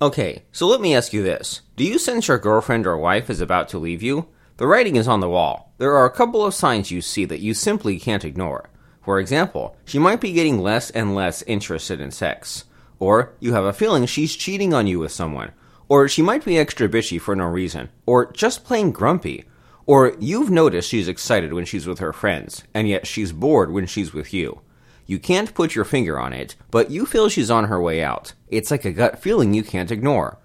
Okay, so let me ask you this. Do you sense your girlfriend or wife is about to leave you? The writing is on the wall. There are a couple of signs you see that you simply can't ignore. For example, she might be getting less and less interested in sex. Or you have a feeling she's cheating on you with someone. Or she might be extra bitchy for no reason. Or just plain grumpy. Or you've noticed she's excited when she's with her friends, and yet she's bored when she's with you. You can't put your finger on it, but you feel she's on her way out. It's like a gut feeling you can't ignore.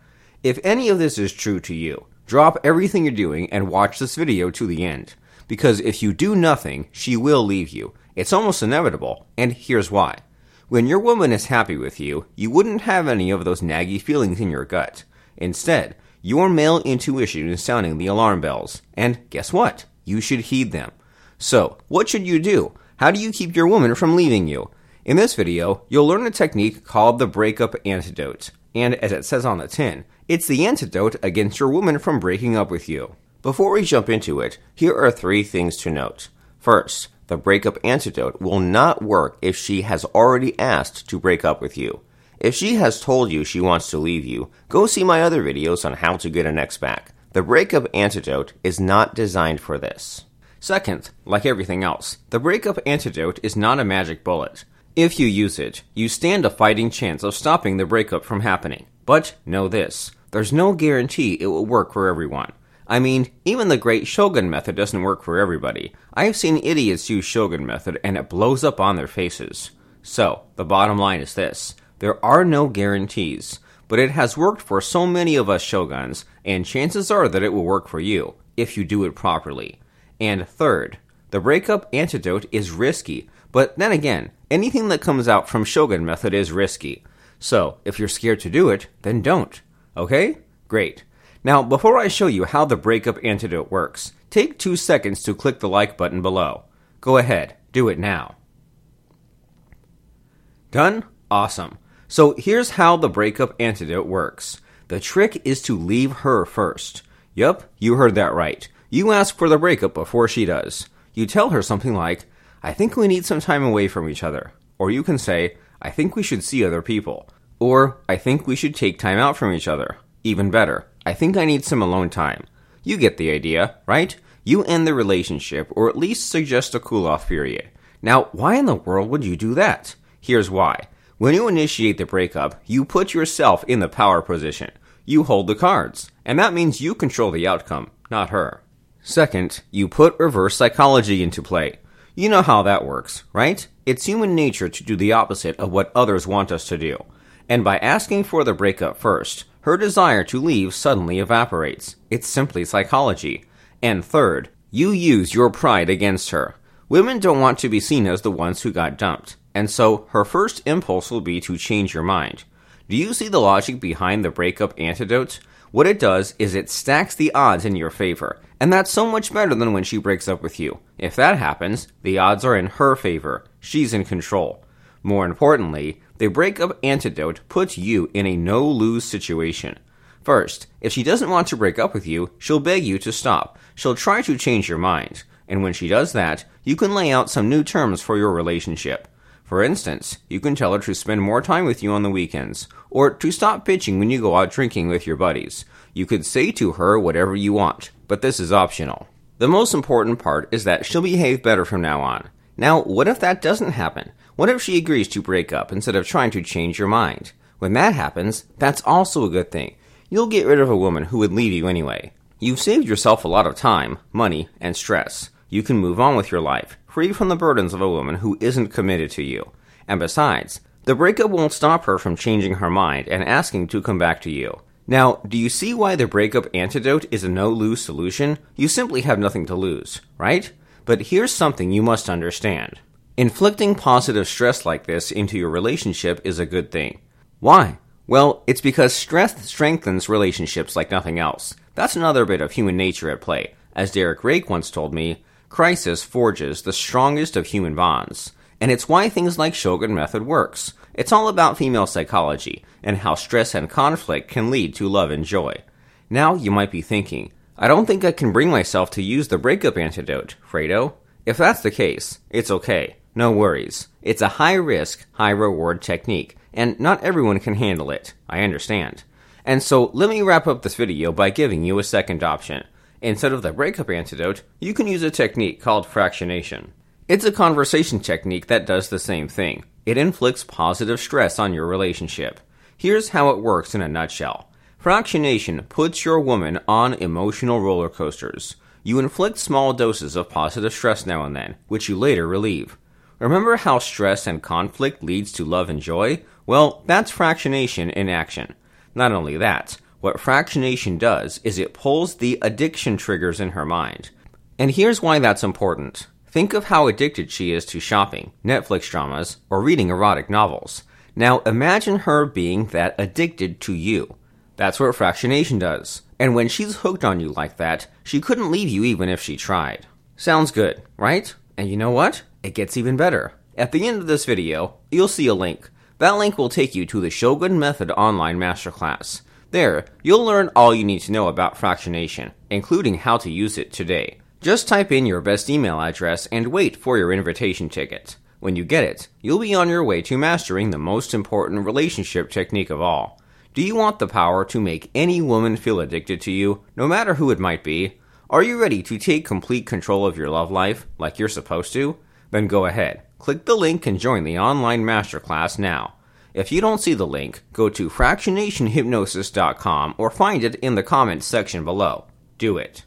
If any of this is true to you, drop everything you're doing and watch this video to the end. Because if you do nothing, she will leave you. It's almost inevitable, and here's why. When your woman is happy with you, you wouldn't have any of those naggy feelings in your gut. Instead, your male intuition is sounding the alarm bells. And guess what? You should heed them. So, what should you do? How do you keep your woman from leaving you? In this video, you'll learn a technique called the breakup antidote. And as it says on the tin, it's the antidote against your woman from breaking up with you. Before we jump into it, here are three things to note. First, the breakup antidote will not work if she has already asked to break up with you. If she has told you she wants to leave you, go see my other videos on how to get an ex back. The breakup antidote is not designed for this. Second, like everything else, the breakup antidote is not a magic bullet. If you use it, you stand a fighting chance of stopping the breakup from happening. But know this there's no guarantee it will work for everyone. I mean, even the great Shogun method doesn't work for everybody. I have seen idiots use Shogun method and it blows up on their faces. So, the bottom line is this there are no guarantees, but it has worked for so many of us Shoguns, and chances are that it will work for you if you do it properly. And third, the breakup antidote is risky, but then again, anything that comes out from Shogun method is risky. So, if you're scared to do it, then don't. Okay? Great. Now, before I show you how the breakup antidote works, take two seconds to click the like button below. Go ahead, do it now. Done? Awesome. So here's how the breakup antidote works. The trick is to leave her first. Yup, you heard that right. You ask for the breakup before she does. You tell her something like, I think we need some time away from each other. Or you can say, I think we should see other people. Or, I think we should take time out from each other. Even better, I think I need some alone time. You get the idea, right? You end the relationship, or at least suggest a cool off period. Now, why in the world would you do that? Here's why. When you initiate the breakup, you put yourself in the power position. You hold the cards, and that means you control the outcome, not her. Second, you put reverse psychology into play. You know how that works, right? It's human nature to do the opposite of what others want us to do. And by asking for the breakup first, her desire to leave suddenly evaporates. It's simply psychology. And third, you use your pride against her. Women don't want to be seen as the ones who got dumped, and so her first impulse will be to change your mind. Do you see the logic behind the breakup antidote? What it does is it stacks the odds in your favor, and that's so much better than when she breaks up with you. If that happens, the odds are in her favor. She's in control. More importantly, the breakup antidote puts you in a no lose situation. First, if she doesn't want to break up with you, she'll beg you to stop. She'll try to change your mind. And when she does that, you can lay out some new terms for your relationship. For instance, you can tell her to spend more time with you on the weekends, or to stop bitching when you go out drinking with your buddies. You could say to her whatever you want, but this is optional. The most important part is that she'll behave better from now on. Now, what if that doesn't happen? What if she agrees to break up instead of trying to change your mind? When that happens, that's also a good thing. You'll get rid of a woman who would leave you anyway. You've saved yourself a lot of time, money, and stress. You can move on with your life, free from the burdens of a woman who isn't committed to you. And besides, the breakup won't stop her from changing her mind and asking to come back to you. Now, do you see why the breakup antidote is a no lose solution? You simply have nothing to lose, right? But here's something you must understand. Inflicting positive stress like this into your relationship is a good thing. Why? Well, it's because stress strengthens relationships like nothing else. That's another bit of human nature at play. As Derek Rake once told me, crisis forges the strongest of human bonds. And it's why things like Shogun Method works. It's all about female psychology and how stress and conflict can lead to love and joy. Now you might be thinking, I don't think I can bring myself to use the breakup antidote, Fredo. If that's the case, it's okay. No worries. It's a high risk, high reward technique, and not everyone can handle it. I understand. And so let me wrap up this video by giving you a second option. Instead of the breakup antidote, you can use a technique called fractionation. It's a conversation technique that does the same thing. It inflicts positive stress on your relationship. Here's how it works in a nutshell. Fractionation puts your woman on emotional roller coasters. You inflict small doses of positive stress now and then, which you later relieve. Remember how stress and conflict leads to love and joy? Well, that's fractionation in action. Not only that, what fractionation does is it pulls the addiction triggers in her mind. And here's why that's important. Think of how addicted she is to shopping, Netflix dramas, or reading erotic novels. Now imagine her being that addicted to you. That's what fractionation does. And when she's hooked on you like that, she couldn't leave you even if she tried. Sounds good, right? And you know what? It gets even better. At the end of this video, you'll see a link. That link will take you to the Shogun Method online masterclass. There, you'll learn all you need to know about fractionation, including how to use it today. Just type in your best email address and wait for your invitation ticket. When you get it, you'll be on your way to mastering the most important relationship technique of all. Do you want the power to make any woman feel addicted to you, no matter who it might be? Are you ready to take complete control of your love life, like you're supposed to? Then go ahead, click the link and join the online masterclass now. If you don't see the link, go to fractionationhypnosis.com or find it in the comments section below. Do it.